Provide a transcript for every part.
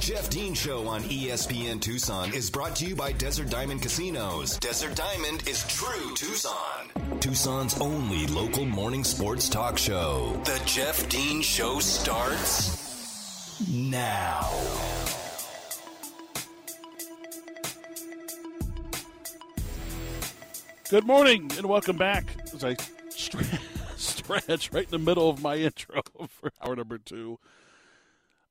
Jeff Dean Show on ESPN Tucson is brought to you by Desert Diamond Casinos. Desert Diamond is true Tucson. Tucson's only local morning sports talk show. The Jeff Dean Show starts now. Good morning and welcome back as I stretch right in the middle of my intro for hour number two.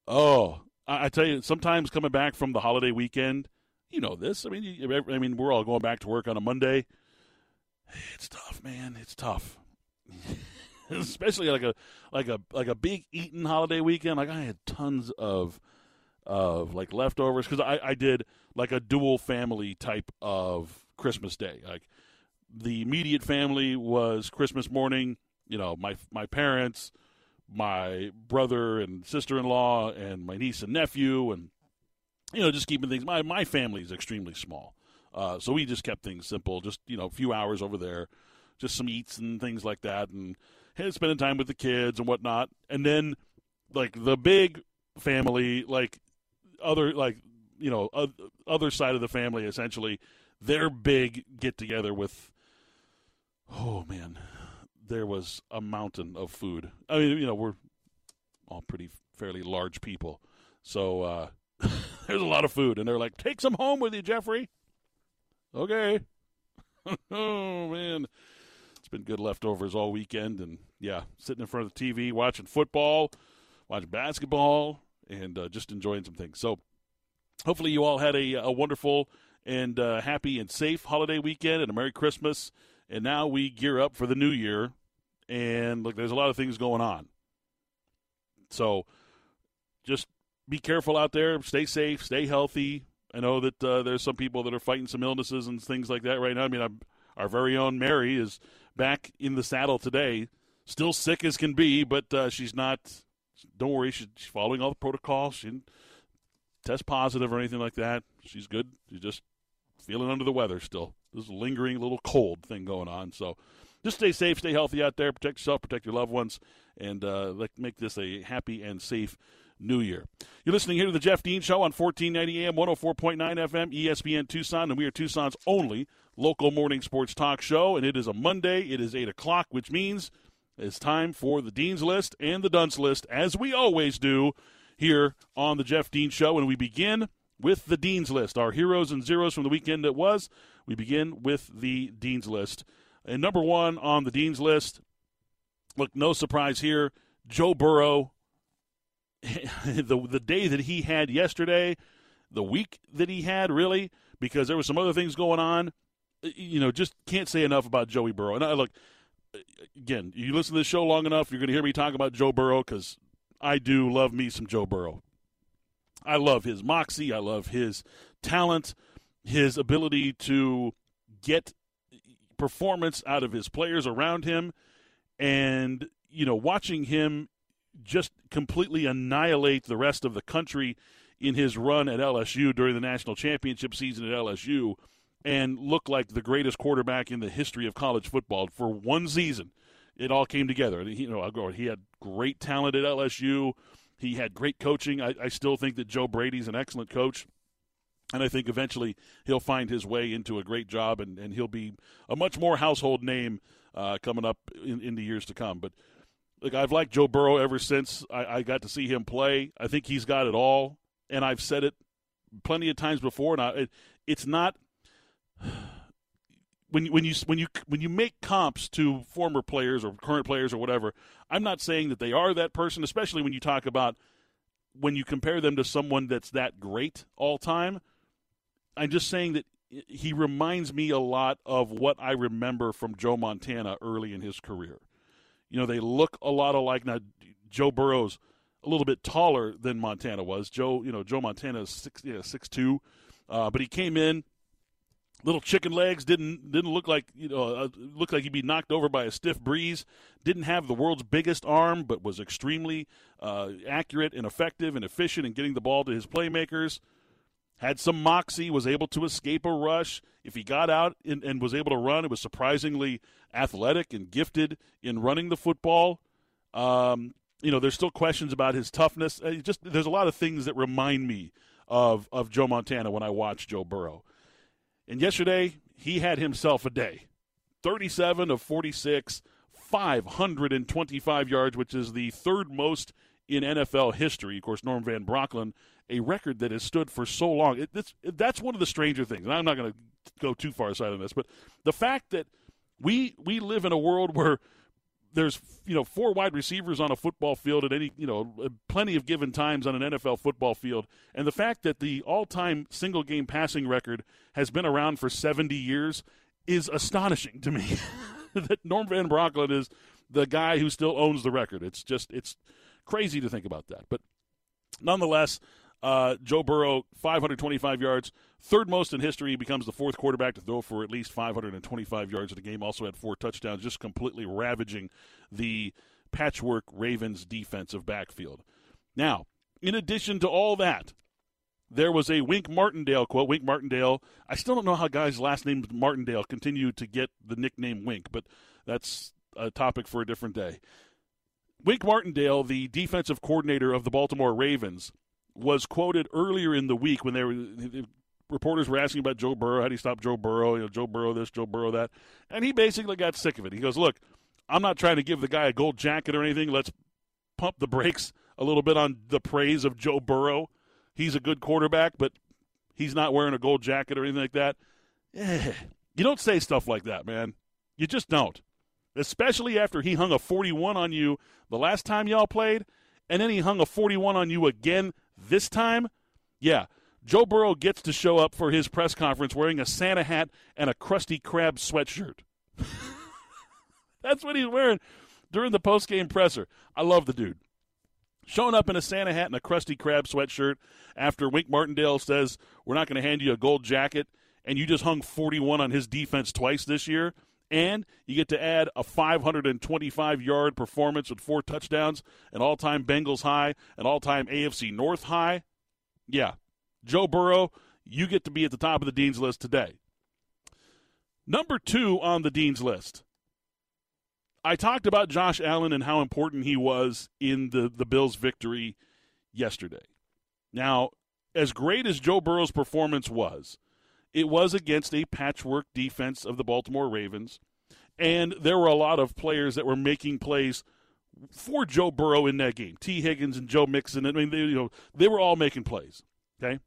Oh, I, tell you, sometimes coming back from the holiday weekend, you know this. I mean, I mean, we're all going back to work on a Monday. It's tough, man. It's tough, especially like a like a like a big eating holiday weekend. Like I had tons of of like leftovers because I I did like a dual family type of Christmas day. Like the immediate family was Christmas morning. You know, my my parents, my brother and sister in law, and my niece and nephew, and you know, just keeping things. My my family is extremely small, uh, so we just kept things simple. Just you know, a few hours over there, just some eats and things like that, and hey, spending time with the kids and whatnot. And then like the big family, like other like you know other side of the family, essentially, their big get together with oh man, there was a mountain of food. I mean, you know, we're all pretty fairly large people, so uh, there's a lot of food, and they're like, "Take some home with you, Jeffrey." Okay. oh man, it's been good leftovers all weekend, and yeah, sitting in front of the TV watching football, watching basketball, and uh, just enjoying some things. So, hopefully, you all had a, a wonderful and uh, happy and safe holiday weekend and a Merry Christmas and now we gear up for the new year, and look, there's a lot of things going on. So just be careful out there, stay safe, stay healthy. I know that uh, there's some people that are fighting some illnesses and things like that right now. I mean, I'm, our very own Mary is back in the saddle today, still sick as can be, but uh, she's not. Don't worry, she's, following all the protocols. She didn't test positive or anything like that. She's good. She's just feeling under the weather still. This lingering little cold thing going on. So just stay safe, stay healthy out there, protect yourself, protect your loved ones, and uh, make this a happy and safe new year. You're listening here to the Jeff Dean Show on 1490 AM, 104.9 FM, ESPN Tucson, and we are Tucson's only local morning sports talk show. And it is a Monday. It is 8 o'clock, which means it's time for the Dean's List and the Dunce List, as we always do here on the Jeff Dean Show. And we begin with the Dean's List, our heroes and zeros from the weekend that was. We begin with the Dean's List. And number one on the Dean's List, look, no surprise here, Joe Burrow. the, the day that he had yesterday, the week that he had, really, because there were some other things going on. Uh, you know, just can't say enough about Joey Burrow. And I look, again, you listen to this show long enough, you're going to hear me talk about Joe Burrow because I do love me some Joe Burrow. I love his moxie. I love his talent, his ability to get performance out of his players around him, and you know, watching him just completely annihilate the rest of the country in his run at LSU during the national championship season at LSU and look like the greatest quarterback in the history of college football for one season. It all came together. You know, he had great talent at LSU. He had great coaching. I, I still think that Joe Brady's an excellent coach. And I think eventually he'll find his way into a great job and, and he'll be a much more household name uh, coming up in, in the years to come. But look, I've liked Joe Burrow ever since I, I got to see him play. I think he's got it all. And I've said it plenty of times before. And I, it, it's not when when you when you when you make comps to former players or current players or whatever, I'm not saying that they are that person, especially when you talk about when you compare them to someone that's that great all time. I'm just saying that he reminds me a lot of what I remember from Joe Montana early in his career. You know, they look a lot alike. Now, Joe Burrow's a little bit taller than Montana was. Joe, you know, Joe Montana is six, yeah, six two, uh, but he came in little chicken legs didn't didn't look like you know uh, looked like he'd be knocked over by a stiff breeze didn't have the world's biggest arm but was extremely uh, accurate and effective and efficient in getting the ball to his playmakers had some moxie was able to escape a rush if he got out and, and was able to run it was surprisingly athletic and gifted in running the football um, you know, there's still questions about his toughness. Uh, just there's a lot of things that remind me of of Joe Montana when I watch Joe Burrow. And yesterday, he had himself a day. 37 of 46, 525 yards, which is the third most in NFL history. Of course, Norm Van Brocklin, a record that has stood for so long. It, it, that's one of the stranger things. And I'm not going to go too far aside on this, but the fact that we we live in a world where there's you know four wide receivers on a football field at any you know plenty of given times on an NFL football field, and the fact that the all-time single game passing record has been around for 70 years is astonishing to me. that Norm Van Brocklin is the guy who still owns the record. It's just it's crazy to think about that, but nonetheless, uh, Joe Burrow, 525 yards, third most in history. He becomes the fourth quarterback to throw for at least 525 yards in a game. Also had four touchdowns, just completely ravaging the patchwork Ravens defensive backfield. Now, in addition to all that, there was a Wink Martindale quote. Wink Martindale. I still don't know how guys' last names Martindale continue to get the nickname Wink, but that's a topic for a different day. Wink Martindale, the defensive coordinator of the Baltimore Ravens, was quoted earlier in the week when they were reporters were asking about Joe Burrow, how do you stop Joe Burrow? You know, Joe Burrow this, Joe Burrow that, and he basically got sick of it. He goes, "Look, I'm not trying to give the guy a gold jacket or anything. Let's pump the brakes a little bit on the praise of Joe Burrow. He's a good quarterback, but he's not wearing a gold jacket or anything like that." Eh, you don't say stuff like that, man. You just don't. Especially after he hung a 41 on you the last time y'all played, and then he hung a 41 on you again this time, yeah, Joe Burrow gets to show up for his press conference wearing a Santa hat and a Krusty Krab sweatshirt. That's what he's wearing during the post-game presser. I love the dude. Showing up in a Santa hat and a Krusty Krab sweatshirt after Wink Martindale says, We're not going to hand you a gold jacket, and you just hung 41 on his defense twice this year and you get to add a 525 yard performance with four touchdowns, an all time Bengals high, an all time AFC North high. Yeah, Joe Burrow, you get to be at the top of the Dean's list today. Number two on the Dean's list. I talked about Josh Allen and how important he was in the, the Bills' victory yesterday. Now, as great as Joe Burrow's performance was, it was against a patchwork defense of the Baltimore Ravens, and there were a lot of players that were making plays for Joe Burrow in that game. Tee Higgins and Joe Mixon. I mean, they, you know, they were all making plays. Okay,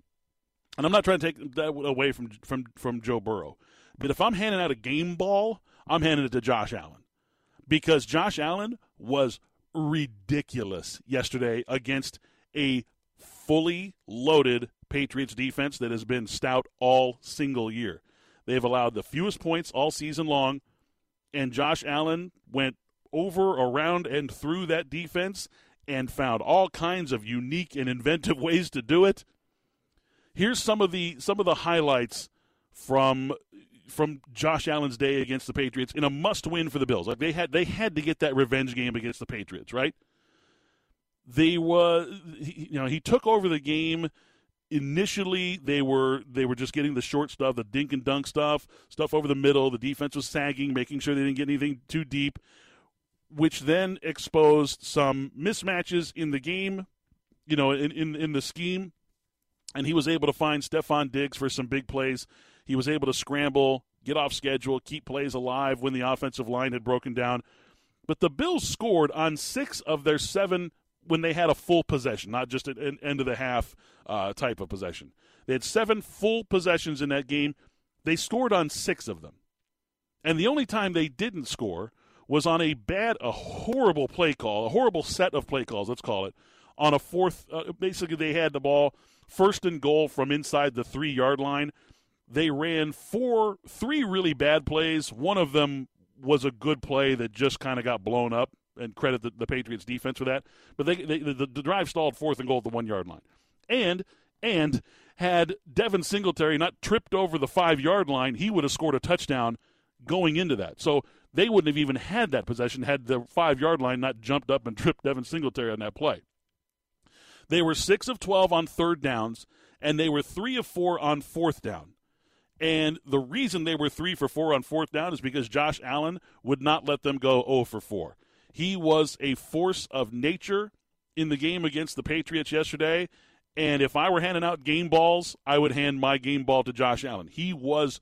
and I'm not trying to take that away from from from Joe Burrow, but if I'm handing out a game ball, I'm handing it to Josh Allen because Josh Allen was ridiculous yesterday against a fully loaded Patriots defense that has been stout all single year. They've allowed the fewest points all season long, and Josh Allen went over, around, and through that defense and found all kinds of unique and inventive ways to do it. Here's some of the some of the highlights from from Josh Allen's day against the Patriots in a must-win for the Bills. Like they had they had to get that revenge game against the Patriots, right? They was you know he took over the game initially they were they were just getting the short stuff, the dink and dunk stuff, stuff over the middle. The defense was sagging, making sure they didn't get anything too deep, which then exposed some mismatches in the game, you know, in in, in the scheme. And he was able to find Stefon Diggs for some big plays. He was able to scramble, get off schedule, keep plays alive when the offensive line had broken down. But the Bills scored on six of their seven when they had a full possession, not just an end of the half uh, type of possession. They had seven full possessions in that game. They scored on six of them. And the only time they didn't score was on a bad, a horrible play call, a horrible set of play calls, let's call it, on a fourth. Uh, basically, they had the ball first and goal from inside the three yard line. They ran four, three really bad plays. One of them was a good play that just kind of got blown up and credit the, the, Patriots defense for that. But they, they the, the, drive stalled fourth and goal at the one yard line, and and had Devin Singletary not tripped over the five yard line, he would have scored a touchdown going into that. So they wouldn't have even had that possession had the five yard line not jumped up and tripped Devin Singletary on that play. They were six of twelve on third downs, and they were three of four on fourth down. And the reason they were three for four on fourth down is because Josh Allen would not let them go 0 for 4. He was a force of nature in the game against the Patriots yesterday. And if I were handing out game balls, I would hand my game ball to Josh Allen. He was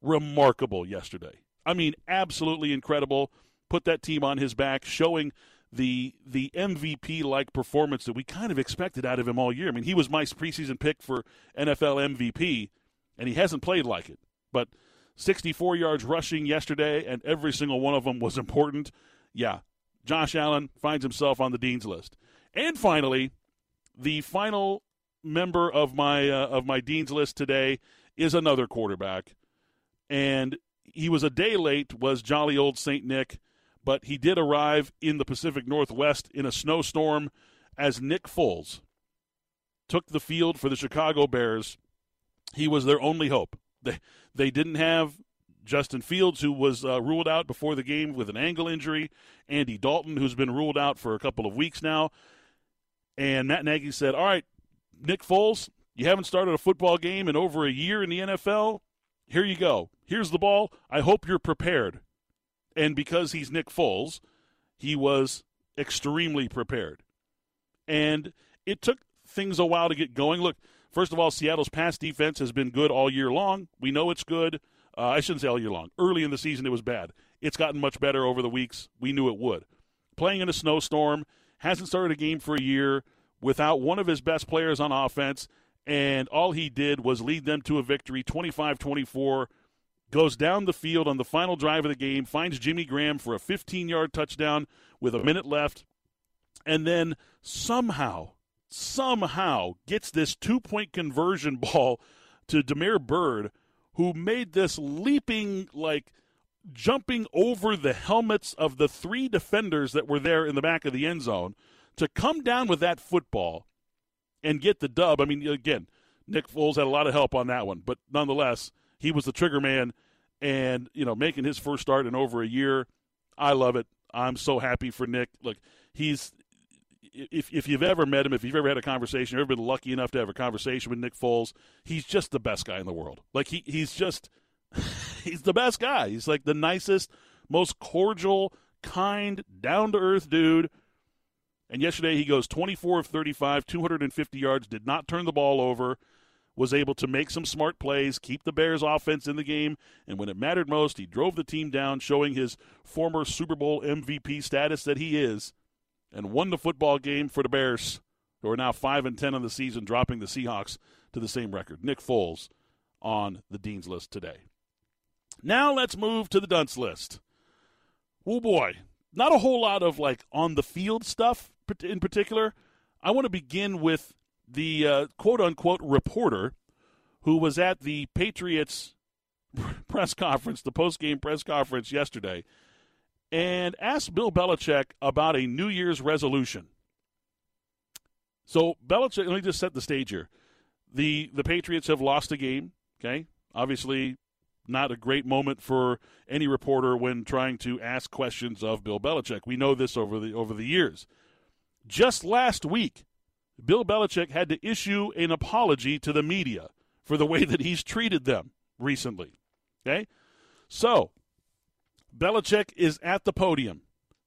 remarkable yesterday. I mean, absolutely incredible. Put that team on his back, showing the the MVP like performance that we kind of expected out of him all year. I mean, he was my preseason pick for NFL MVP, and he hasn't played like it. But 64 yards rushing yesterday, and every single one of them was important. Yeah, Josh Allen finds himself on the dean's list. And finally, the final member of my uh, of my dean's list today is another quarterback, and he was a day late. Was jolly old Saint Nick, but he did arrive in the Pacific Northwest in a snowstorm as Nick Foles took the field for the Chicago Bears. He was their only hope. They they didn't have Justin Fields, who was uh, ruled out before the game with an ankle injury, Andy Dalton, who's been ruled out for a couple of weeks now. And Matt Nagy said, All right, Nick Foles, you haven't started a football game in over a year in the NFL. Here you go. Here's the ball. I hope you're prepared. And because he's Nick Foles, he was extremely prepared. And it took things a while to get going. Look, first of all, Seattle's pass defense has been good all year long. We know it's good. Uh, I shouldn't say all year long. Early in the season, it was bad. It's gotten much better over the weeks. We knew it would. Playing in a snowstorm, hasn't started a game for a year without one of his best players on offense, and all he did was lead them to a victory 25 24. Goes down the field on the final drive of the game, finds Jimmy Graham for a 15 yard touchdown with a minute left, and then somehow, somehow gets this two point conversion ball to Damiere Byrd, who made this leaping, like jumping over the helmets of the three defenders that were there in the back of the end zone to come down with that football and get the dub. I mean, again, Nick Foles had a lot of help on that one, but nonetheless, he was the trigger man and, you know, making his first start in over a year. I love it. I'm so happy for Nick. Look, he's if if you've ever met him, if you've ever had a conversation, you've ever been lucky enough to have a conversation with Nick Foles, he's just the best guy in the world. Like he he's just he's the best guy. He's like the nicest, most cordial, kind, down to earth dude. And yesterday he goes 24 of 35, 250 yards, did not turn the ball over, was able to make some smart plays, keep the Bears offense in the game, and when it mattered most, he drove the team down, showing his former Super Bowl MVP status that he is, and won the football game for the Bears, who are now 5 and 10 on the season, dropping the Seahawks to the same record. Nick Foles on the Dean's list today. Now let's move to the dunce list. Oh boy, not a whole lot of like on the field stuff in particular. I want to begin with the uh, quote unquote reporter who was at the Patriots press conference, the post game press conference yesterday, and asked Bill Belichick about a New Year's resolution. So Belichick, let me just set the stage here. The the Patriots have lost a game. Okay, obviously not a great moment for any reporter when trying to ask questions of Bill Belichick. We know this over the over the years. Just last week, Bill Belichick had to issue an apology to the media for the way that he's treated them recently. Okay? So, Belichick is at the podium.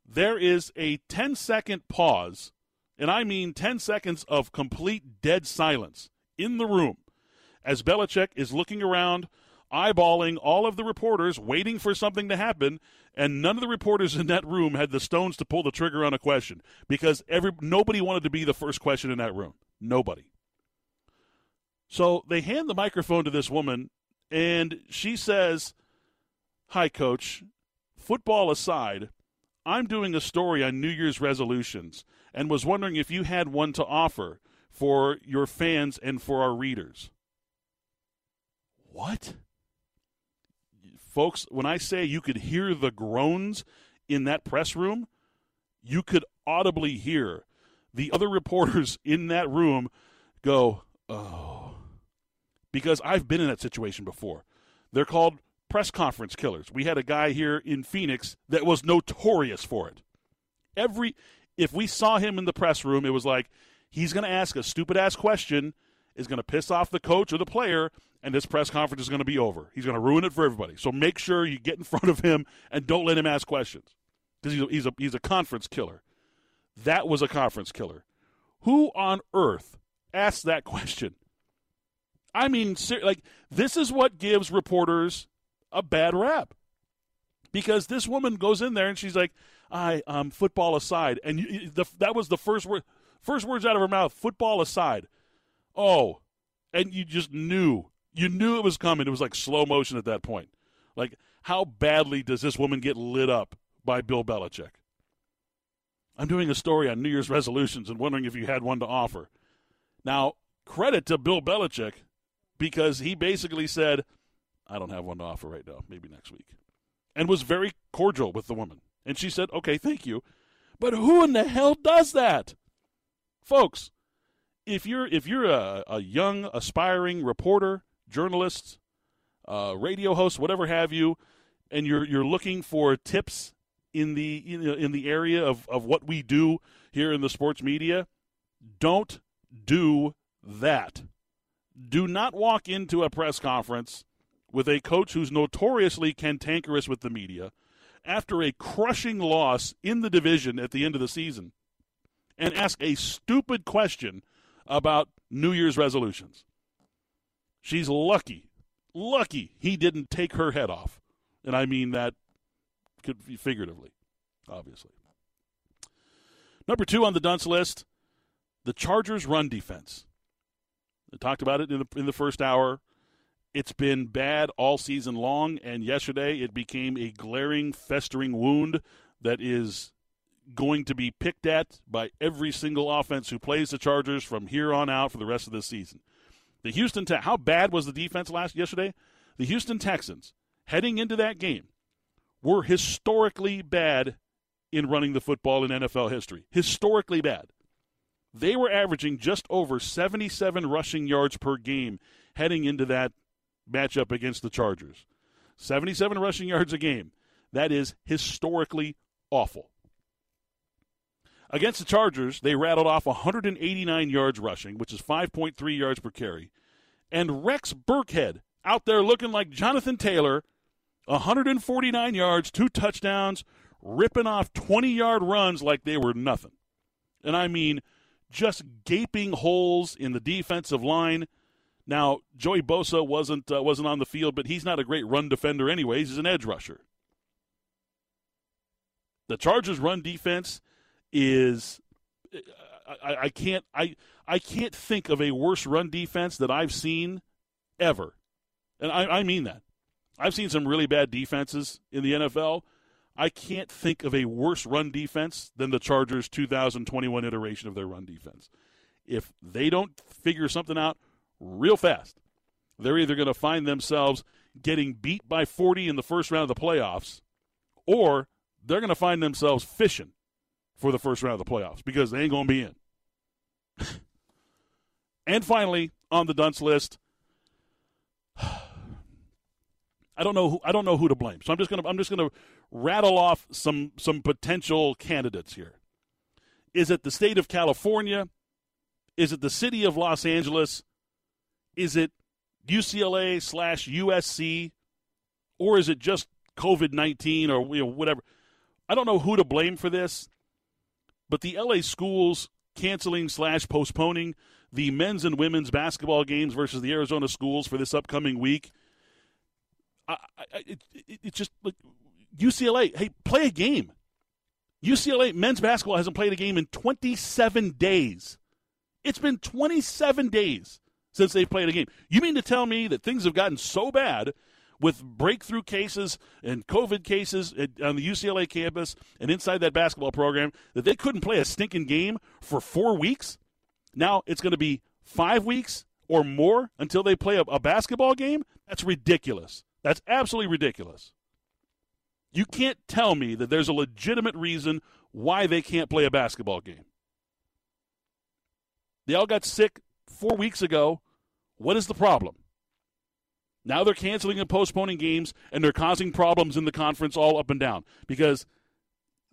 There is a 10 second pause, and I mean 10 seconds of complete dead silence in the room as Belichick is looking around eyeballing all of the reporters, waiting for something to happen, and none of the reporters in that room had the stones to pull the trigger on a question because every nobody wanted to be the first question in that room. Nobody. So they hand the microphone to this woman, and she says, Hi, coach. Football aside, I'm doing a story on New Year's resolutions and was wondering if you had one to offer for your fans and for our readers. What? Folks, when I say you could hear the groans in that press room, you could audibly hear the other reporters in that room go, oh. Because I've been in that situation before. They're called press conference killers. We had a guy here in Phoenix that was notorious for it. Every if we saw him in the press room, it was like he's going to ask a stupid ass question, is going to piss off the coach or the player, and this press conference is going to be over. He's going to ruin it for everybody. So make sure you get in front of him and don't let him ask questions because he's a, he's a he's a conference killer. That was a conference killer. Who on earth asked that question? I mean, like this is what gives reporters a bad rap because this woman goes in there and she's like, "I um football aside," and you, the, that was the first word, first words out of her mouth. Football aside, oh, and you just knew, you knew it was coming. It was like slow motion at that point. Like, how badly does this woman get lit up by Bill Belichick? I'm doing a story on New Year's resolutions and wondering if you had one to offer. Now, credit to Bill Belichick because he basically said, I don't have one to offer right now, maybe next week. And was very cordial with the woman. And she said, okay, thank you. But who in the hell does that? Folks, if you're if you're a, a young aspiring reporter, journalist, uh, radio host, whatever have you, and you're you're looking for tips in the in the area of, of what we do here in the sports media, don't do that. Do not walk into a press conference with a coach who's notoriously cantankerous with the media after a crushing loss in the division at the end of the season and ask a stupid question about New Year's resolutions. She's lucky, lucky he didn't take her head off. And I mean that figuratively, obviously. Number two on the dunce list, the Chargers' run defense. I talked about it in the in the first hour. It's been bad all season long, and yesterday it became a glaring, festering wound that is going to be picked at by every single offense who plays the Chargers from here on out for the rest of this season. The Houston, Te- how bad was the defense last yesterday? The Houston Texans heading into that game were historically bad in running the football in NFL history. Historically bad. They were averaging just over 77 rushing yards per game heading into that matchup against the Chargers. 77 rushing yards a game. That is historically awful. Against the Chargers, they rattled off 189 yards rushing, which is 5.3 yards per carry. And Rex Burkhead out there looking like Jonathan Taylor 149 yards, two touchdowns, ripping off 20 yard runs like they were nothing. And I mean, just gaping holes in the defensive line. Now, Joey Bosa wasn't uh, wasn't on the field, but he's not a great run defender anyways. He's an edge rusher. The Chargers' run defense is I, I can't I I can't think of a worse run defense that I've seen ever, and I, I mean that. I've seen some really bad defenses in the NFL. I can't think of a worse run defense than the Chargers' 2021 iteration of their run defense. If they don't figure something out real fast, they're either going to find themselves getting beat by 40 in the first round of the playoffs, or they're going to find themselves fishing for the first round of the playoffs because they ain't going to be in. and finally, on the dunce list, I don't know who I don't know who to blame. So I'm just gonna I'm just gonna rattle off some some potential candidates here. Is it the state of California? Is it the city of Los Angeles? Is it UCLA slash USC? Or is it just COVID nineteen or you know, whatever? I don't know who to blame for this, but the LA schools canceling slash postponing the men's and women's basketball games versus the Arizona schools for this upcoming week I, I, it, it, it's just like UCLA. Hey, play a game. UCLA men's basketball hasn't played a game in 27 days. It's been 27 days since they've played a game. You mean to tell me that things have gotten so bad with breakthrough cases and COVID cases on the UCLA campus and inside that basketball program that they couldn't play a stinking game for four weeks? Now it's going to be five weeks or more until they play a, a basketball game? That's ridiculous. That's absolutely ridiculous. You can't tell me that there's a legitimate reason why they can't play a basketball game. They all got sick four weeks ago. What is the problem? Now they're canceling and postponing games, and they're causing problems in the conference all up and down because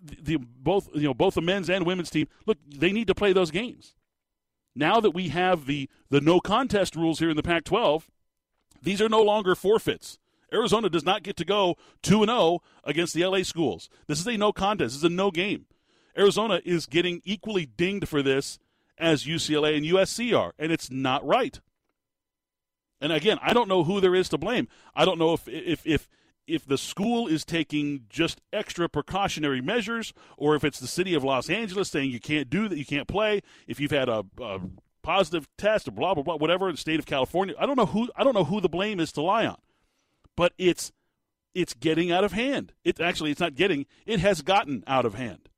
the, the both you know both the men's and women's team look they need to play those games. Now that we have the the no contest rules here in the Pac-12, these are no longer forfeits Arizona does not get to go 2 0 against the LA schools. This is a no contest. This is a no game. Arizona is getting equally dinged for this as UCLA and USC are, and it's not right. And again, I don't know who there is to blame. I don't know if if if if the school is taking just extra precautionary measures, or if it's the city of Los Angeles saying you can't do that, you can't play. If you've had a, a positive test, or blah blah blah, whatever. The state of California, I don't know who I don't know who the blame is to lie on, but it's it's getting out of hand. It actually it's not getting; it has gotten out of hand.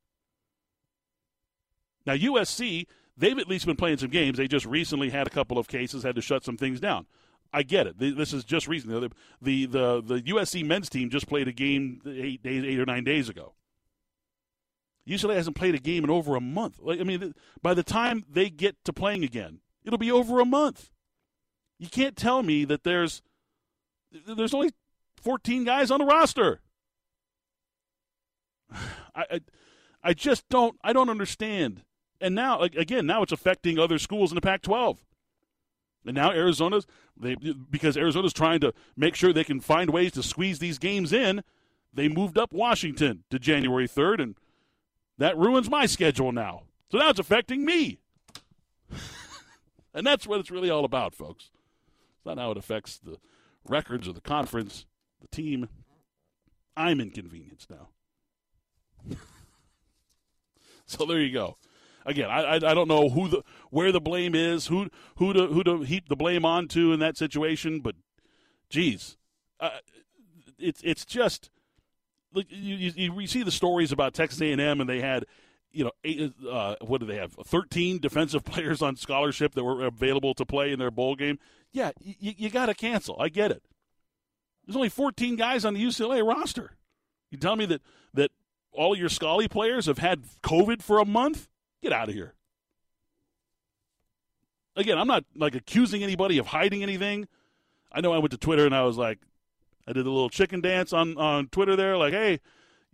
Now USC, they've at least been playing some games. They just recently had a couple of cases, had to shut some things down. I get it. This is just recently. The, the the USC men's team just played a game eight days, eight or nine days ago. UCLA hasn't played a game in over a month. Like I mean, by the time they get to playing again, it'll be over a month. You can't tell me that there's there's only 14 guys on the roster. I, I, I just don't I don't understand. And now again, now it's affecting other schools in the Pac-12. And now Arizona's they because Arizona's trying to make sure they can find ways to squeeze these games in. They moved up Washington to January 3rd, and that ruins my schedule now. So now it's affecting me. and that's what it's really all about, folks. It's not how it affects the records or the conference, the team. I'm inconvenienced now. so there you go again, I, I, I don't know who the where the blame is, who who to who to heap the blame onto in that situation, but geez, uh, it's it's just look you, you, you see the stories about Texas A&M and they had you know eight, uh, what do they have 13 defensive players on scholarship that were available to play in their bowl game. Yeah, you, you got to cancel. I get it. There's only 14 guys on the UCLA roster. You tell me that that all your Scully players have had COVID for a month? Get out of here. Again, I'm not like accusing anybody of hiding anything. I know I went to Twitter and I was like, I did a little chicken dance on, on Twitter there, like, hey,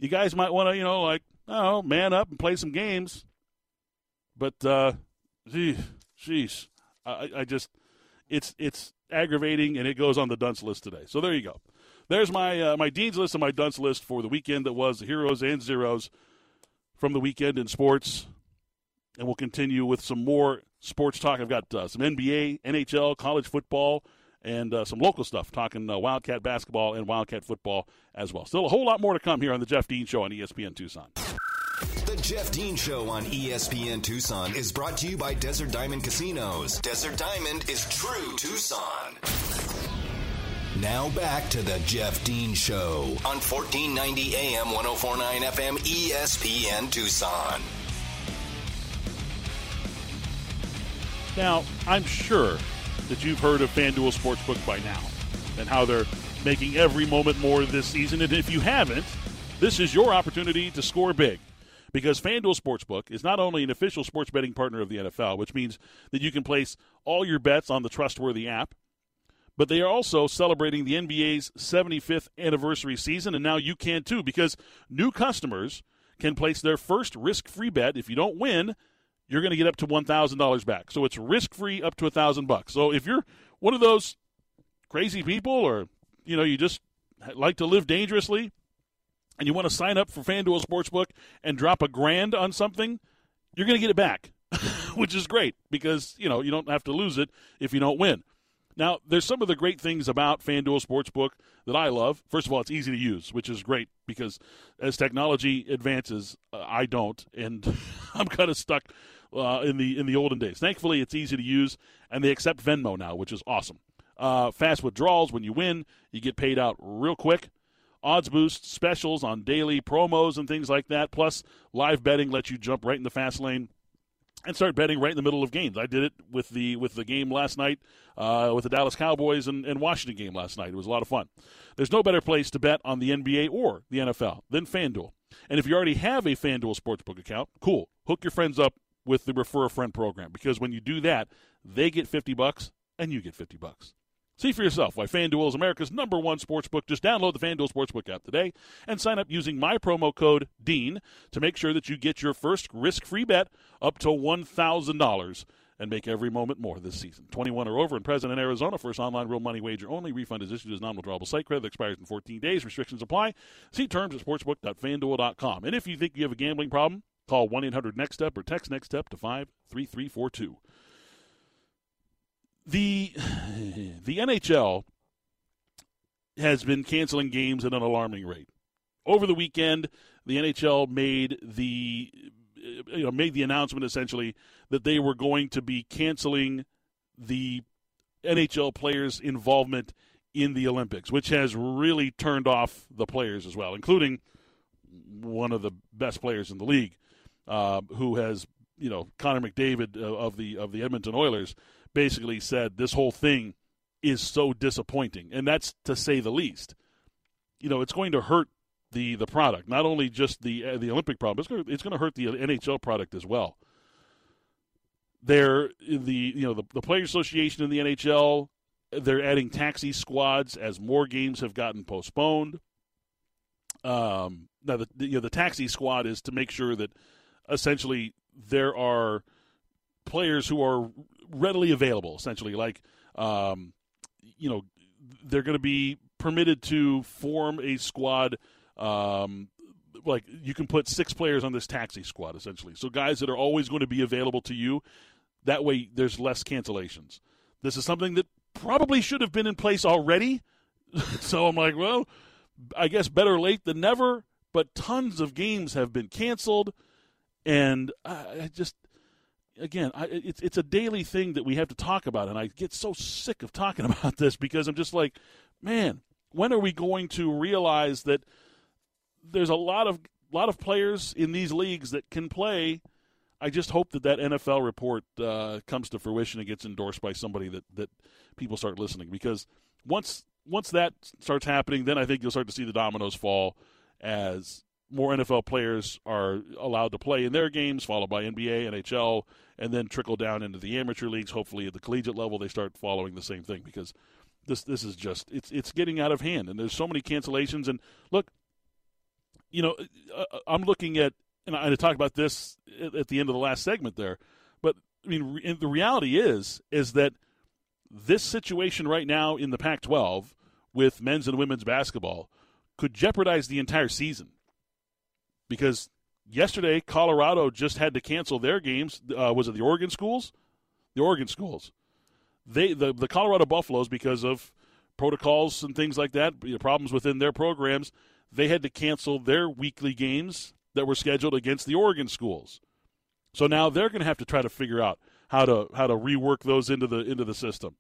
you guys might want to, you know, like, oh, man up and play some games. But, uh, geez, geez, I, I just, it's it's aggravating, and it goes on the dunce list today. So there you go. There's my uh, my dean's list and my dunce list for the weekend that was the heroes and zeros from the weekend in sports and we'll continue with some more sports talk. I've got uh, some NBA, NHL, college football, and uh, some local stuff, talking uh, Wildcat basketball and Wildcat football as well. Still a whole lot more to come here on the Jeff Dean Show on ESPN Tucson. The Jeff Dean Show on ESPN Tucson is brought to you by Desert Diamond Casinos. Desert Diamond is true Tucson. Now back to the Jeff Dean Show on 1490 AM 1049 FM ESPN Tucson. Now, I'm sure that you've heard of FanDuel Sportsbook by now and how they're making every moment more this season. And if you haven't, this is your opportunity to score big. Because FanDuel Sportsbook is not only an official sports betting partner of the NFL, which means that you can place all your bets on the trustworthy app, but they are also celebrating the NBA's 75th anniversary season, and now you can too, because new customers can place their first risk free bet if you don't win you're going to get up to $1,000 back. So it's risk free up to 1000 bucks. So if you're one of those crazy people or you know, you just like to live dangerously and you want to sign up for FanDuel Sportsbook and drop a grand on something, you're going to get it back, which is great because, you know, you don't have to lose it if you don't win. Now, there's some of the great things about FanDuel Sportsbook that I love. First of all, it's easy to use, which is great because as technology advances, uh, I don't, and I'm kind of stuck uh, in the in the olden days. Thankfully, it's easy to use, and they accept Venmo now, which is awesome. Uh, fast withdrawals when you win, you get paid out real quick. Odds boost specials on daily promos and things like that. Plus, live betting lets you jump right in the fast lane and start betting right in the middle of games. I did it with the with the game last night, uh, with the Dallas Cowboys and, and, Washington game last night. It was a lot of fun. There's no better place to bet on the NBA or the NFL than FanDuel. And if you already have a FanDuel sportsbook account, cool. Hook your friends up with the refer a friend program because when you do that, they get 50 bucks and you get 50 bucks. See for yourself why FanDuel is America's number one sportsbook. Just download the FanDuel Sportsbook app today and sign up using my promo code DEAN to make sure that you get your first risk free bet up to $1,000. and make every moment more this season. 21 or over and present in Arizona. First online real money wager only. Refund is issued as non-withdrawable site credit. That expires in 14 days. Restrictions apply. See terms at sportsbook.fanduel.com. And if you think you have a gambling problem, call 1-800-NEXT-STEP or text NEXT STEP to 53342. The the NHL has been canceling games at an alarming rate. Over the weekend, the NHL made the uh, you know made the announcement essentially that they were going to be canceling the NHL players' involvement in the Olympics, which has really turned off the players as well, including one of the best players in the league, uh, who has you know Connor McDavid of the of the Edmonton Oilers basically said this whole thing is so disappointing, and that's to say the least. You know, it's going to hurt the the product, not only just the uh, the Olympic problem. It's going to, it's going to hurt the NHL product as well. They're the you know the, the Players Association in the NHL. They're adding taxi squads as more games have gotten postponed. Um, now the, the you know the taxi squad is to make sure that essentially there are players who are readily available. Essentially, like um, you know, they're going to be permitted to form a squad. Um, like you can put six players on this taxi squad essentially. So guys that are always going to be available to you. That way, there's less cancellations. This is something that probably should have been in place already. so I'm like, well, I guess better late than never. But tons of games have been canceled, and I just again, I, it's it's a daily thing that we have to talk about, and I get so sick of talking about this because I'm just like, man, when are we going to realize that there's a lot of lot of players in these leagues that can play? I just hope that that NFL report uh, comes to fruition and gets endorsed by somebody that that people start listening because once once that starts happening, then I think you'll start to see the dominoes fall as more NFL players are allowed to play in their games, followed by NBA, NHL, and then trickle down into the amateur leagues. Hopefully, at the collegiate level, they start following the same thing because this this is just it's it's getting out of hand, and there's so many cancellations. And look, you know, uh, uh, I'm looking at, and I talked about this at the end of the last segment there, but I mean, the reality is is that this situation right now in the Pac-12 with men's and women's basketball could jeopardize the entire season because yesterday Colorado just had to cancel their games. Uh, was it the Oregon schools? The Oregon schools. They the the Colorado Buffaloes because of protocols and things like that, you know, problems within their programs. They had to cancel their weekly games that were scheduled against the Oregon schools. So now they're going to have to try to figure out how to how to rework those into the into the system.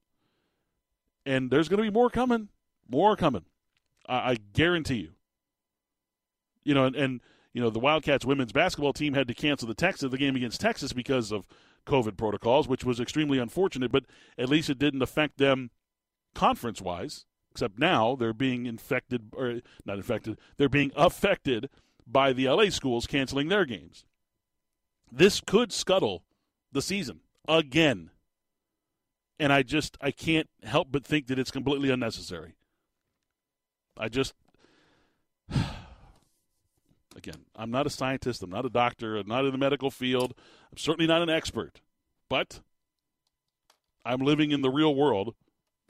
And there's going to be more coming, more coming. I, I guarantee you. You know, and, and you know, the Wildcats women's basketball team had to cancel the Texas the game against Texas because of COVID protocols, which was extremely unfortunate. But at least it didn't affect them conference wise. Except now they're being infected, or not infected, they're being affected by the LA schools canceling their games. This could scuttle the season again. And I just I can't help but think that it's completely unnecessary. I just Again, I'm not a scientist, I'm not a doctor, I'm not in the medical field, I'm certainly not an expert, but I'm living in the real world,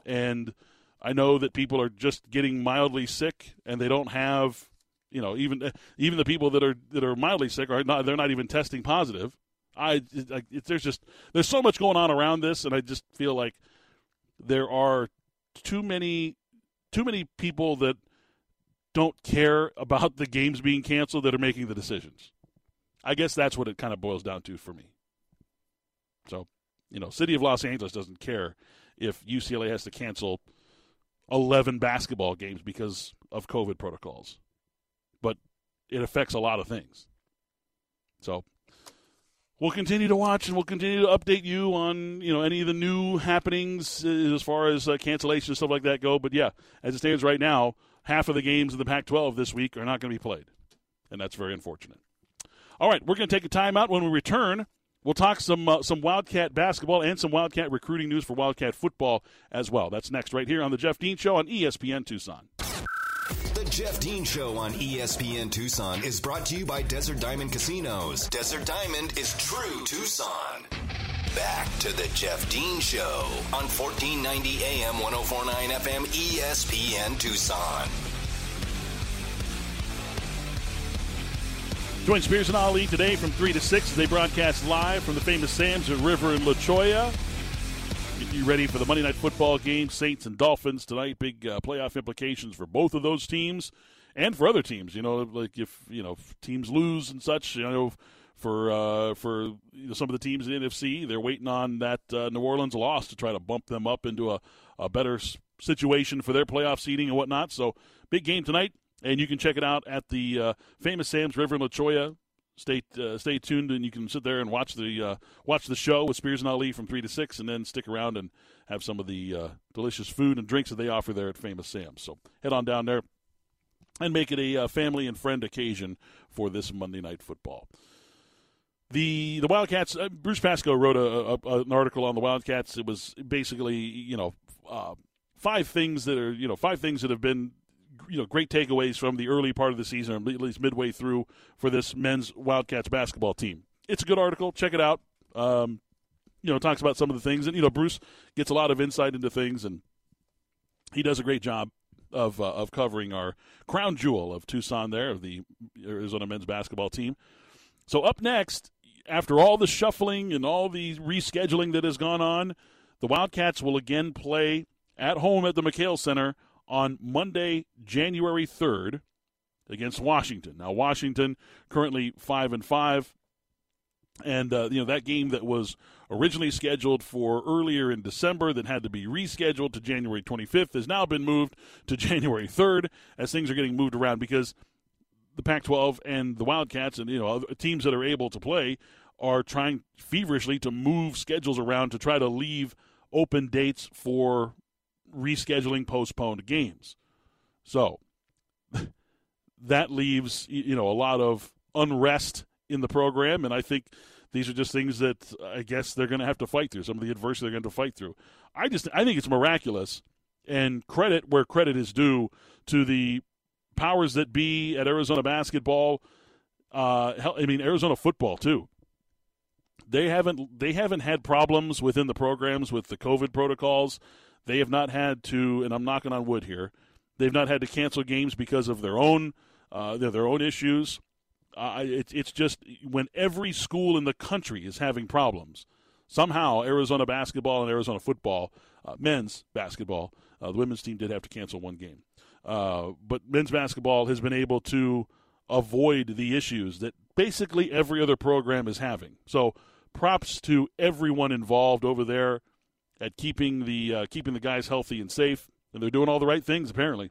and I know that people are just getting mildly sick, and they don't have, you know, even even the people that are that are mildly sick are not they're not even testing positive. I, I there's just there's so much going on around this, and I just feel like there are too many too many people that don't care about the games being canceled that are making the decisions. I guess that's what it kind of boils down to for me. So, you know, City of Los Angeles doesn't care if UCLA has to cancel 11 basketball games because of COVID protocols. But it affects a lot of things. So, we'll continue to watch and we'll continue to update you on you know any of the new happenings as far as uh, cancellations stuff like that go. But yeah, as it stands right now, half of the games in the Pac 12 this week are not going to be played. And that's very unfortunate. All right, we're going to take a timeout. When we return, we'll talk some uh, some Wildcat basketball and some Wildcat recruiting news for Wildcat football as well. That's next right here on the Jeff Dean Show on ESPN Tucson. The Jeff Dean Show on ESPN Tucson is brought to you by Desert Diamond Casinos. Desert Diamond is true Tucson. Back to the Jeff Dean Show on 1490 AM 1049 FM ESPN Tucson. Join Spears and Ali today from 3 to 6 as they broadcast live from the famous Sam's at River in La. Get you ready for the Monday Night Football game, Saints and Dolphins tonight. Big uh, playoff implications for both of those teams and for other teams. You know, like if you know if teams lose and such. You know, for uh, for some of the teams in the NFC, they're waiting on that uh, New Orleans loss to try to bump them up into a, a better situation for their playoff seeding and whatnot. So big game tonight, and you can check it out at the uh, famous Sam's River in La. Stay uh, stay tuned, and you can sit there and watch the uh, watch the show with Spears and Ali from three to six, and then stick around and have some of the uh, delicious food and drinks that they offer there at Famous Sam's. So head on down there and make it a family and friend occasion for this Monday night football. The the Wildcats. Uh, Bruce Pascoe wrote a, a, an article on the Wildcats. It was basically you know uh, five things that are you know five things that have been you know great takeaways from the early part of the season, or at least midway through for this men's Wildcats basketball team. It's a good article. Check it out. Um, you know, talks about some of the things, and you know, Bruce gets a lot of insight into things, and he does a great job of uh, of covering our crown jewel of Tucson there of the Arizona men's basketball team. So up next, after all the shuffling and all the rescheduling that has gone on, the Wildcats will again play at home at the McKale Center on Monday, January 3rd against Washington. Now Washington currently 5 and 5 and uh, you know that game that was originally scheduled for earlier in December that had to be rescheduled to January 25th has now been moved to January 3rd as things are getting moved around because the Pac-12 and the Wildcats and you know teams that are able to play are trying feverishly to move schedules around to try to leave open dates for rescheduling postponed games. So that leaves you know a lot of unrest in the program, and I think these are just things that I guess they're going to have to fight through. Some of the adversity they're going to fight through. I just I think it's miraculous, and credit where credit is due to the powers that be at Arizona basketball. Uh, I mean Arizona football too. They haven't they haven't had problems within the programs with the COVID protocols. They have not had to, and I'm knocking on wood here. They've not had to cancel games because of their own uh, their, their own issues. Uh, it, it's just when every school in the country is having problems, somehow Arizona basketball and Arizona football, uh, men's basketball, uh, the women's team did have to cancel one game. Uh, but men's basketball has been able to avoid the issues that basically every other program is having. So props to everyone involved over there at keeping the uh, keeping the guys healthy and safe, and they're doing all the right things apparently.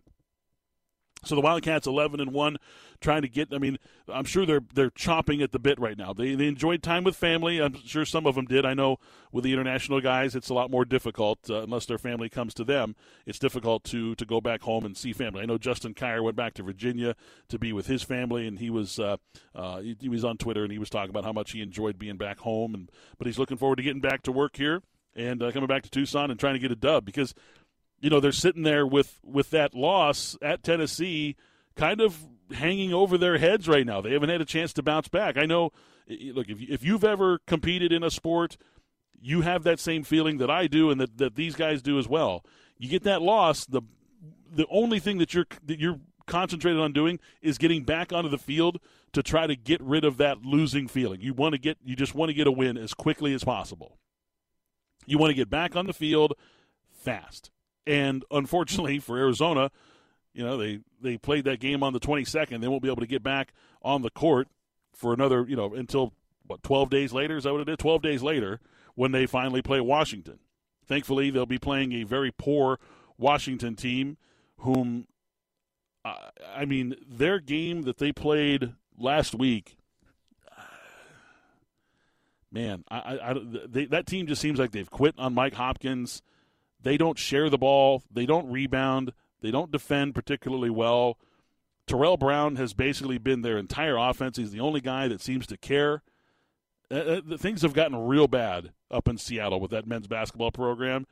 So the Wildcats 11 and 1 trying to get I mean I'm sure they're they're chomping at the bit right now. They they enjoyed time with family. I'm sure some of them did. I know with the international guys it's a lot more difficult uh, unless their family comes to them. It's difficult to to go back home and see family. I know Justin Kier went back to Virginia to be with his family and he was uh, uh, he, he was on Twitter and he was talking about how much he enjoyed being back home and but he's looking forward to getting back to work here and uh, coming back to Tucson and trying to get a dub because you know they're sitting there with with that loss at Tennessee kind of hanging over their heads right now. They haven't had a chance to bounce back. I know look if if you've ever competed in a sport, you have that same feeling that I do and that, that these guys do as well. You get that loss, the the only thing that you're that you're concentrated on doing is getting back onto the field to try to get rid of that losing feeling. You want to get you just want to get a win as quickly as possible. You want to get back on the field fast. And unfortunately for Arizona, you know, they, they played that game on the 22nd. They won't be able to get back on the court for another, you know, until, what, 12 days later? Is that what it is? 12 days later when they finally play Washington. Thankfully, they'll be playing a very poor Washington team, whom, I mean, their game that they played last week man, I, I, they, that team just seems like they've quit on Mike Hopkins. They don't share the ball. They don't rebound. They don't defend particularly well. Terrell Brown has basically been their entire offense. He's the only guy that seems to care. Uh, uh things have gotten real bad up in Seattle with that men's basketball program,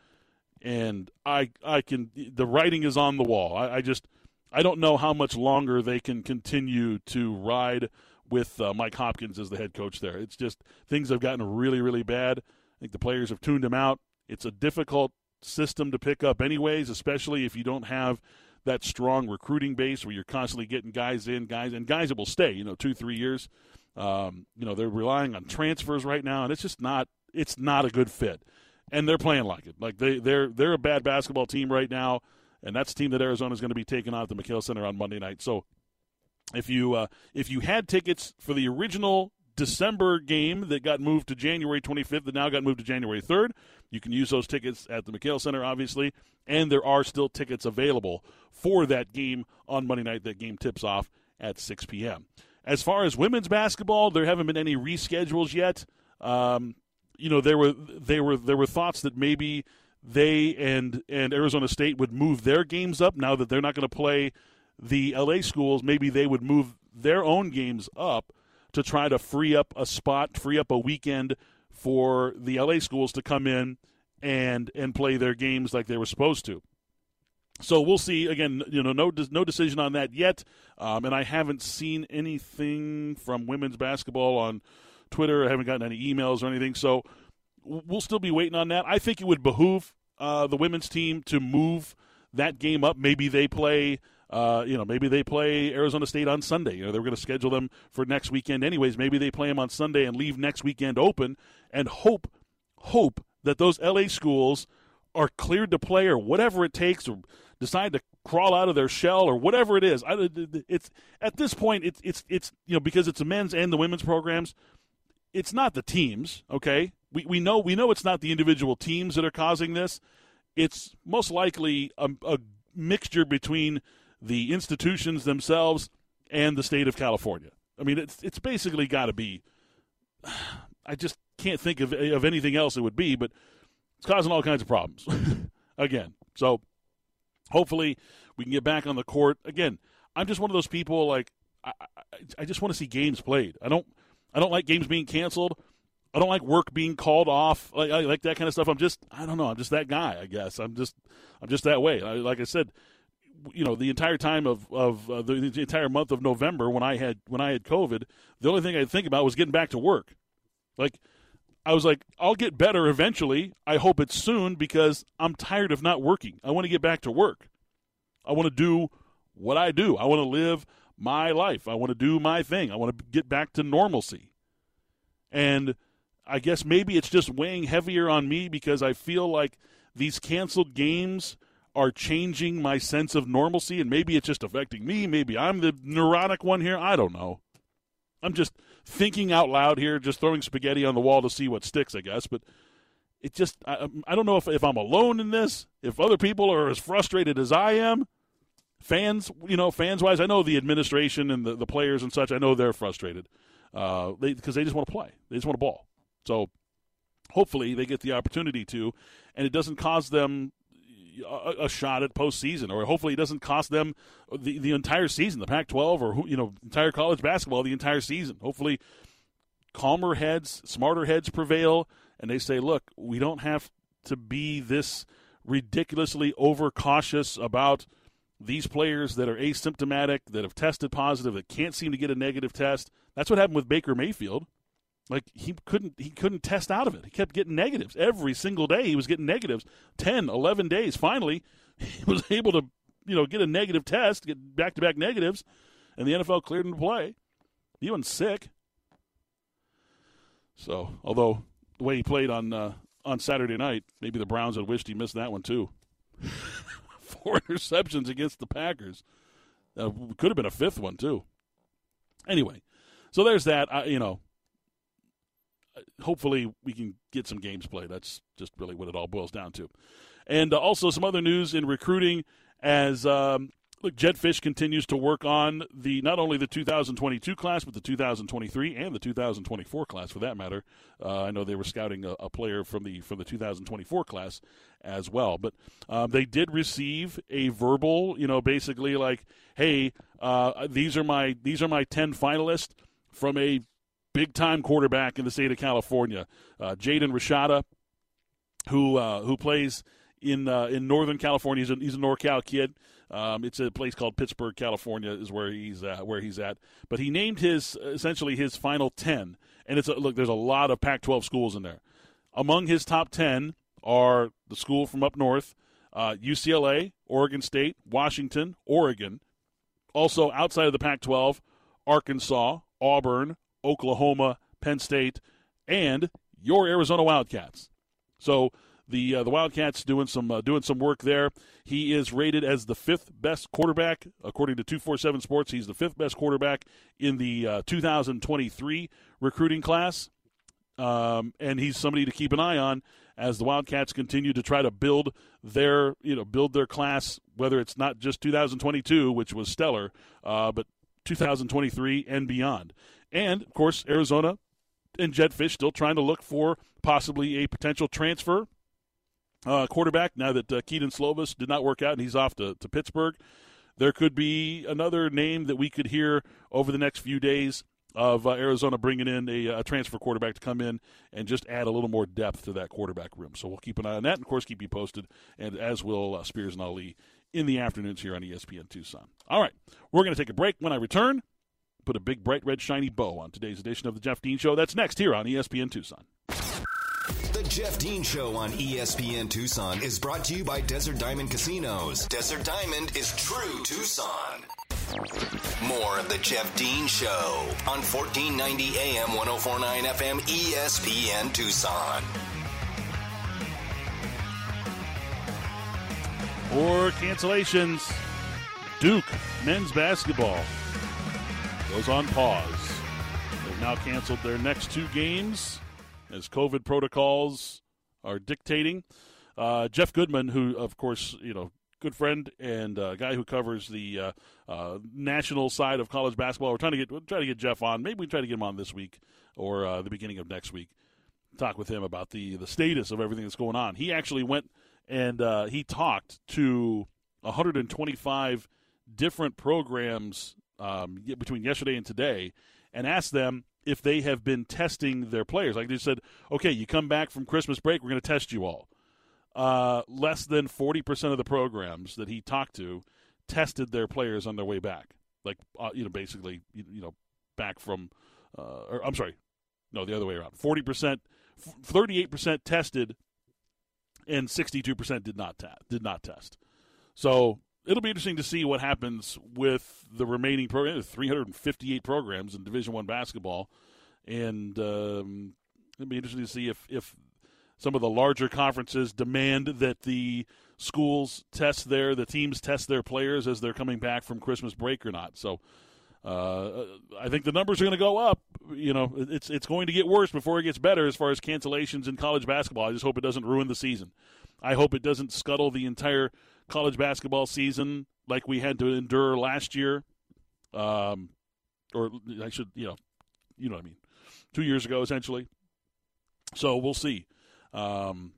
and I I can the writing is on the wall. I, I just I don't know how much longer they can continue to ride with uh, Mike Hopkins as the head coach there. It's just things have gotten really, really bad. I think the players have tuned him out. It's a difficult system to pick up, anyways, especially if you don't have that strong recruiting base where you're constantly getting guys in, guys and guys that will stay. You know, two, three years. Um, you know, they're relying on transfers right now, and it's just not. It's not a good fit, and they're playing like it. Like they they're they're a bad basketball team right now, and that's the team that Arizona is going to be taking on at the McKale Center on Monday night. So, if you uh, if you had tickets for the original December game that got moved to January 25th, that now got moved to January 3rd. You can use those tickets at the McKale Center, obviously, and there are still tickets available for that game on Monday night. That game tips off at 6 p.m. As far as women's basketball, there haven't been any reschedules yet. Um, you know, there were there were there were thoughts that maybe they and and Arizona State would move their games up now that they're not going to play the LA schools. Maybe they would move their own games up to try to free up a spot, free up a weekend for the LA schools to come in and and play their games like they were supposed to. So we'll see. Again, you know, no no decision on that yet, um, and I haven't seen anything from women's basketball on Twitter. I haven't gotten any emails or anything. So we'll still be waiting on that. I think it would behoove uh, the women's team to move that game up. Maybe they play uh, you know, maybe they play Arizona State on Sunday. You know, they were going to schedule them for next weekend anyways. Maybe they play them on Sunday and leave next weekend open and hope, hope that those LA schools are cleared to play or whatever it takes or decide to crawl out of their shell or whatever it is. I, it's at this point, it's it's it's you know because it's the men's and the women's programs. It's not the teams, okay? We we know we know it's not the individual teams that are causing this. It's most likely a, a mixture between the institutions themselves, and the state of California. I mean, it's it's basically got to be. I just can't think of of anything else it would be, but it's causing all kinds of problems. Again, so hopefully we can get back on the court. Again, I'm just one of those people like I, I, I just want to see games played. I don't I don't like games being canceled. I don't like work being called off, like, I like that kind of stuff. I'm just, I don't know. I'm just that guy. I guess I'm just, I'm just that way. I, like I said, you know the entire time of of uh, the, the, entire month of November when I had when I had COVID, the only thing I'd think about was getting back to work. Like I was like, I'll get better eventually. I hope it's soon because I'm tired of not working. I want to get back to work. I want to do what I do. I want to live my life. I want to do my thing. I want to get back to normalcy. And I guess maybe it's just weighing heavier on me because I feel like these canceled games are changing my sense of normalcy, and maybe it's just affecting me. Maybe I'm the neurotic one here. I don't know. I'm just thinking out loud here, just throwing spaghetti on the wall to see what sticks, I guess. But it just, I, I don't know if, if I'm alone in this, if other people are as frustrated as I am. Fans, you know, fans wise, I know the administration and the, the players and such, I know they're frustrated because uh, they, they just want to play. They just want to ball. So hopefully they get the opportunity to, and it doesn't cause them a, a shot at postseason, or hopefully it doesn't cost them the, the entire season, the Pac-12, or you know, entire college basketball the entire season. Hopefully, calmer heads, smarter heads prevail, and they say, "Look, we don't have to be this ridiculously overcautious about." These players that are asymptomatic, that have tested positive, that can't seem to get a negative test. That's what happened with Baker Mayfield. Like he couldn't he couldn't test out of it. He kept getting negatives every single day. He was getting negatives 10, 11 days. Finally, he was able to, you know, get a negative test, get back-to-back negatives, and the NFL cleared him to play. He wasn't sick. So, although the way he played on uh, on Saturday night, maybe the Browns had wished he missed that one too. Four interceptions against the Packers. Uh, could have been a fifth one too. Anyway, so there's that. I, you know, hopefully we can get some games played. That's just really what it all boils down to. And uh, also some other news in recruiting as um, look, Jedd Fisch continues to work on the not only the 2022 class, but the 2023 and the 2024 class, for that matter. Uh, I know they were scouting a, a, player from the from the 2024 class as well, but um, they did receive a verbal, you know, basically like, hey, uh, these are my these are my 10 finalists from a big time quarterback in the state of California, uh, Jaden Rashada, who uh, who plays in uh, in Northern California. He's a, he's a NorCal kid. Um, it's a place called Pittsburg, California, is where he's uh, where he's at. But he named his essentially his final ten, and it's a, look. There's a lot of Pac-12 schools in there. among his top 10 are the school from up north, uh, UCLA, Oregon State, Washington, Oregon. Also outside of the Pac 12, Arkansas, Auburn, Oklahoma, Penn State, and your Arizona Wildcats. So the uh, the Wildcats doing some uh, doing some work there. He is rated as the fifth best quarterback according to 247 Sports. He's the fifth best quarterback in the uh, 2023 recruiting class, um, and he's somebody to keep an eye on as the Wildcats continue to try to build their you know build their class. Whether it's not just 2022, which was stellar, uh, but 2023 and beyond. And of course, Arizona and Fisch still trying to look for possibly a potential transfer uh, quarterback now that uh, Kedon Slovis did not work out and he's off to, to Pittsburgh. There could be another name that we could hear over the next few days of uh, Arizona bringing in a, a, transfer quarterback to come in and just add a little more depth to that quarterback room. So we'll keep an eye on that, and of course, keep you posted, and as will uh, Spears and Ali in the afternoons here on ESPN Tucson. All right, we're going to take a break. When I return, put a big, bright red, shiny bow on today's edition of the Jeff Dean Show. That's next here on ESPN Tucson. The Jeff Dean Show on ESPN Tucson is brought to you by Desert Diamond Casinos. Desert Diamond is true Tucson. More of the Jeff Dean Show on 1490 AM 1049 FM ESPN Tucson. Or cancellations. Duke men's basketball goes on pause. They've now canceled their next two games as COVID protocols are dictating. Uh, Jeff Goodman, who, of course, you know, good friend and uh, guy who covers the uh, uh, national side of college basketball. We're trying to get we're trying to get Jeff on. Maybe we try to get him on this week or uh, the beginning of next week. Talk with him about the the status of everything that's going on. He actually went and uh, he talked to 125 different programs um, between yesterday and today, and asked them if they have been testing their players. Like they said, okay, you come back from Christmas break, we're going to test you all. Uh, less than 40% of the programs that he talked to tested their players on their way back. Like, uh, you know, basically, you, you know, back from, uh, or I'm sorry, no, the other way around. 40%, 38% tested and 62% did not, ta- did not test. So it'll be interesting to see what happens with the remaining programs. 358 programs in Division One basketball, and um, it'll be interesting to see if if some of the larger conferences demand that the schools test their the teams test their players as they're coming back from Christmas break or not. So. Uh, I think the numbers are going to go up. You know, it's it's going to get worse before it gets better as far as cancellations in college basketball. I just hope it doesn't ruin the season. I hope it doesn't scuttle the entire college basketball season like we had to endure last year, um, or I should, you know, you know what I mean, two years ago essentially. So we'll see. Um,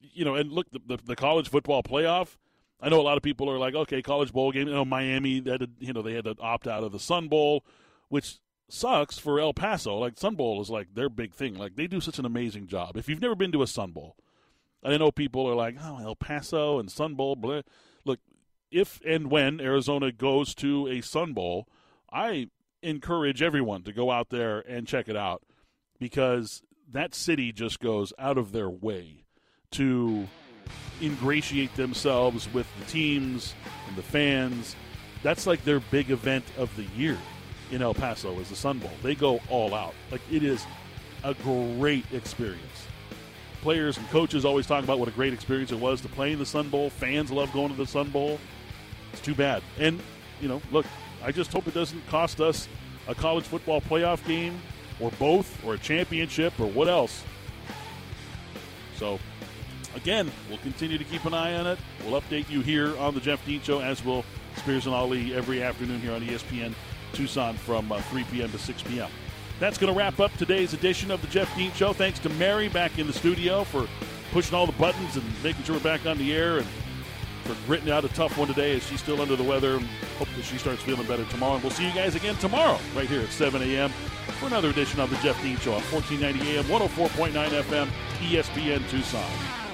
you know, and look, the, the, the, college football playoff. I know a lot of people are like, okay, college bowl game. You know, Miami, that you know, they had to opt out of the Sun Bowl, which sucks for El Paso. Like Sun Bowl is like their big thing. Like they do such an amazing job. If you've never been to a Sun Bowl, I know people are like, oh, El Paso and Sun Bowl. Blah. Look, if and when Arizona goes to a Sun Bowl, I encourage everyone to go out there and check it out because that city just goes out of their way to ingratiate themselves with the teams and the fans. That's like their big event of the year in El Paso is the Sun Bowl. They go all out. Like it is a great experience players and coaches always talk about what a great experience it was to play in the Sun Bowl. Fans love going to the Sun Bowl. It's too bad. And, you know, look, I just hope it doesn't cost us a college football playoff game or both or a championship or what else. So, again, we'll continue to keep an eye on it. We'll update you here on the Jeff Dean Show, as will Spears and Ali every afternoon here on ESPN Tucson from uh, 3 p.m. to 6 p.m. That's going to wrap up today's edition of the Jeff Dean Show. Thanks to Mary back in the studio for pushing all the buttons and making sure we're back on the air and for gritting out a tough one today as she's still under the weather. Hope that she starts feeling better tomorrow. And we'll see you guys again tomorrow right here at 7 a.m. for another edition of the Jeff Dean Show on 1490 AM, 104.9 FM, ESPN Tucson.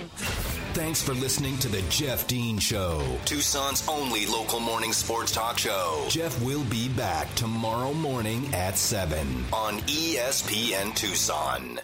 Thanks for listening to the Jeff Dean Show, Tucson's only local morning sports talk show. Jeff will be back tomorrow morning at 7 on ESPN Tucson.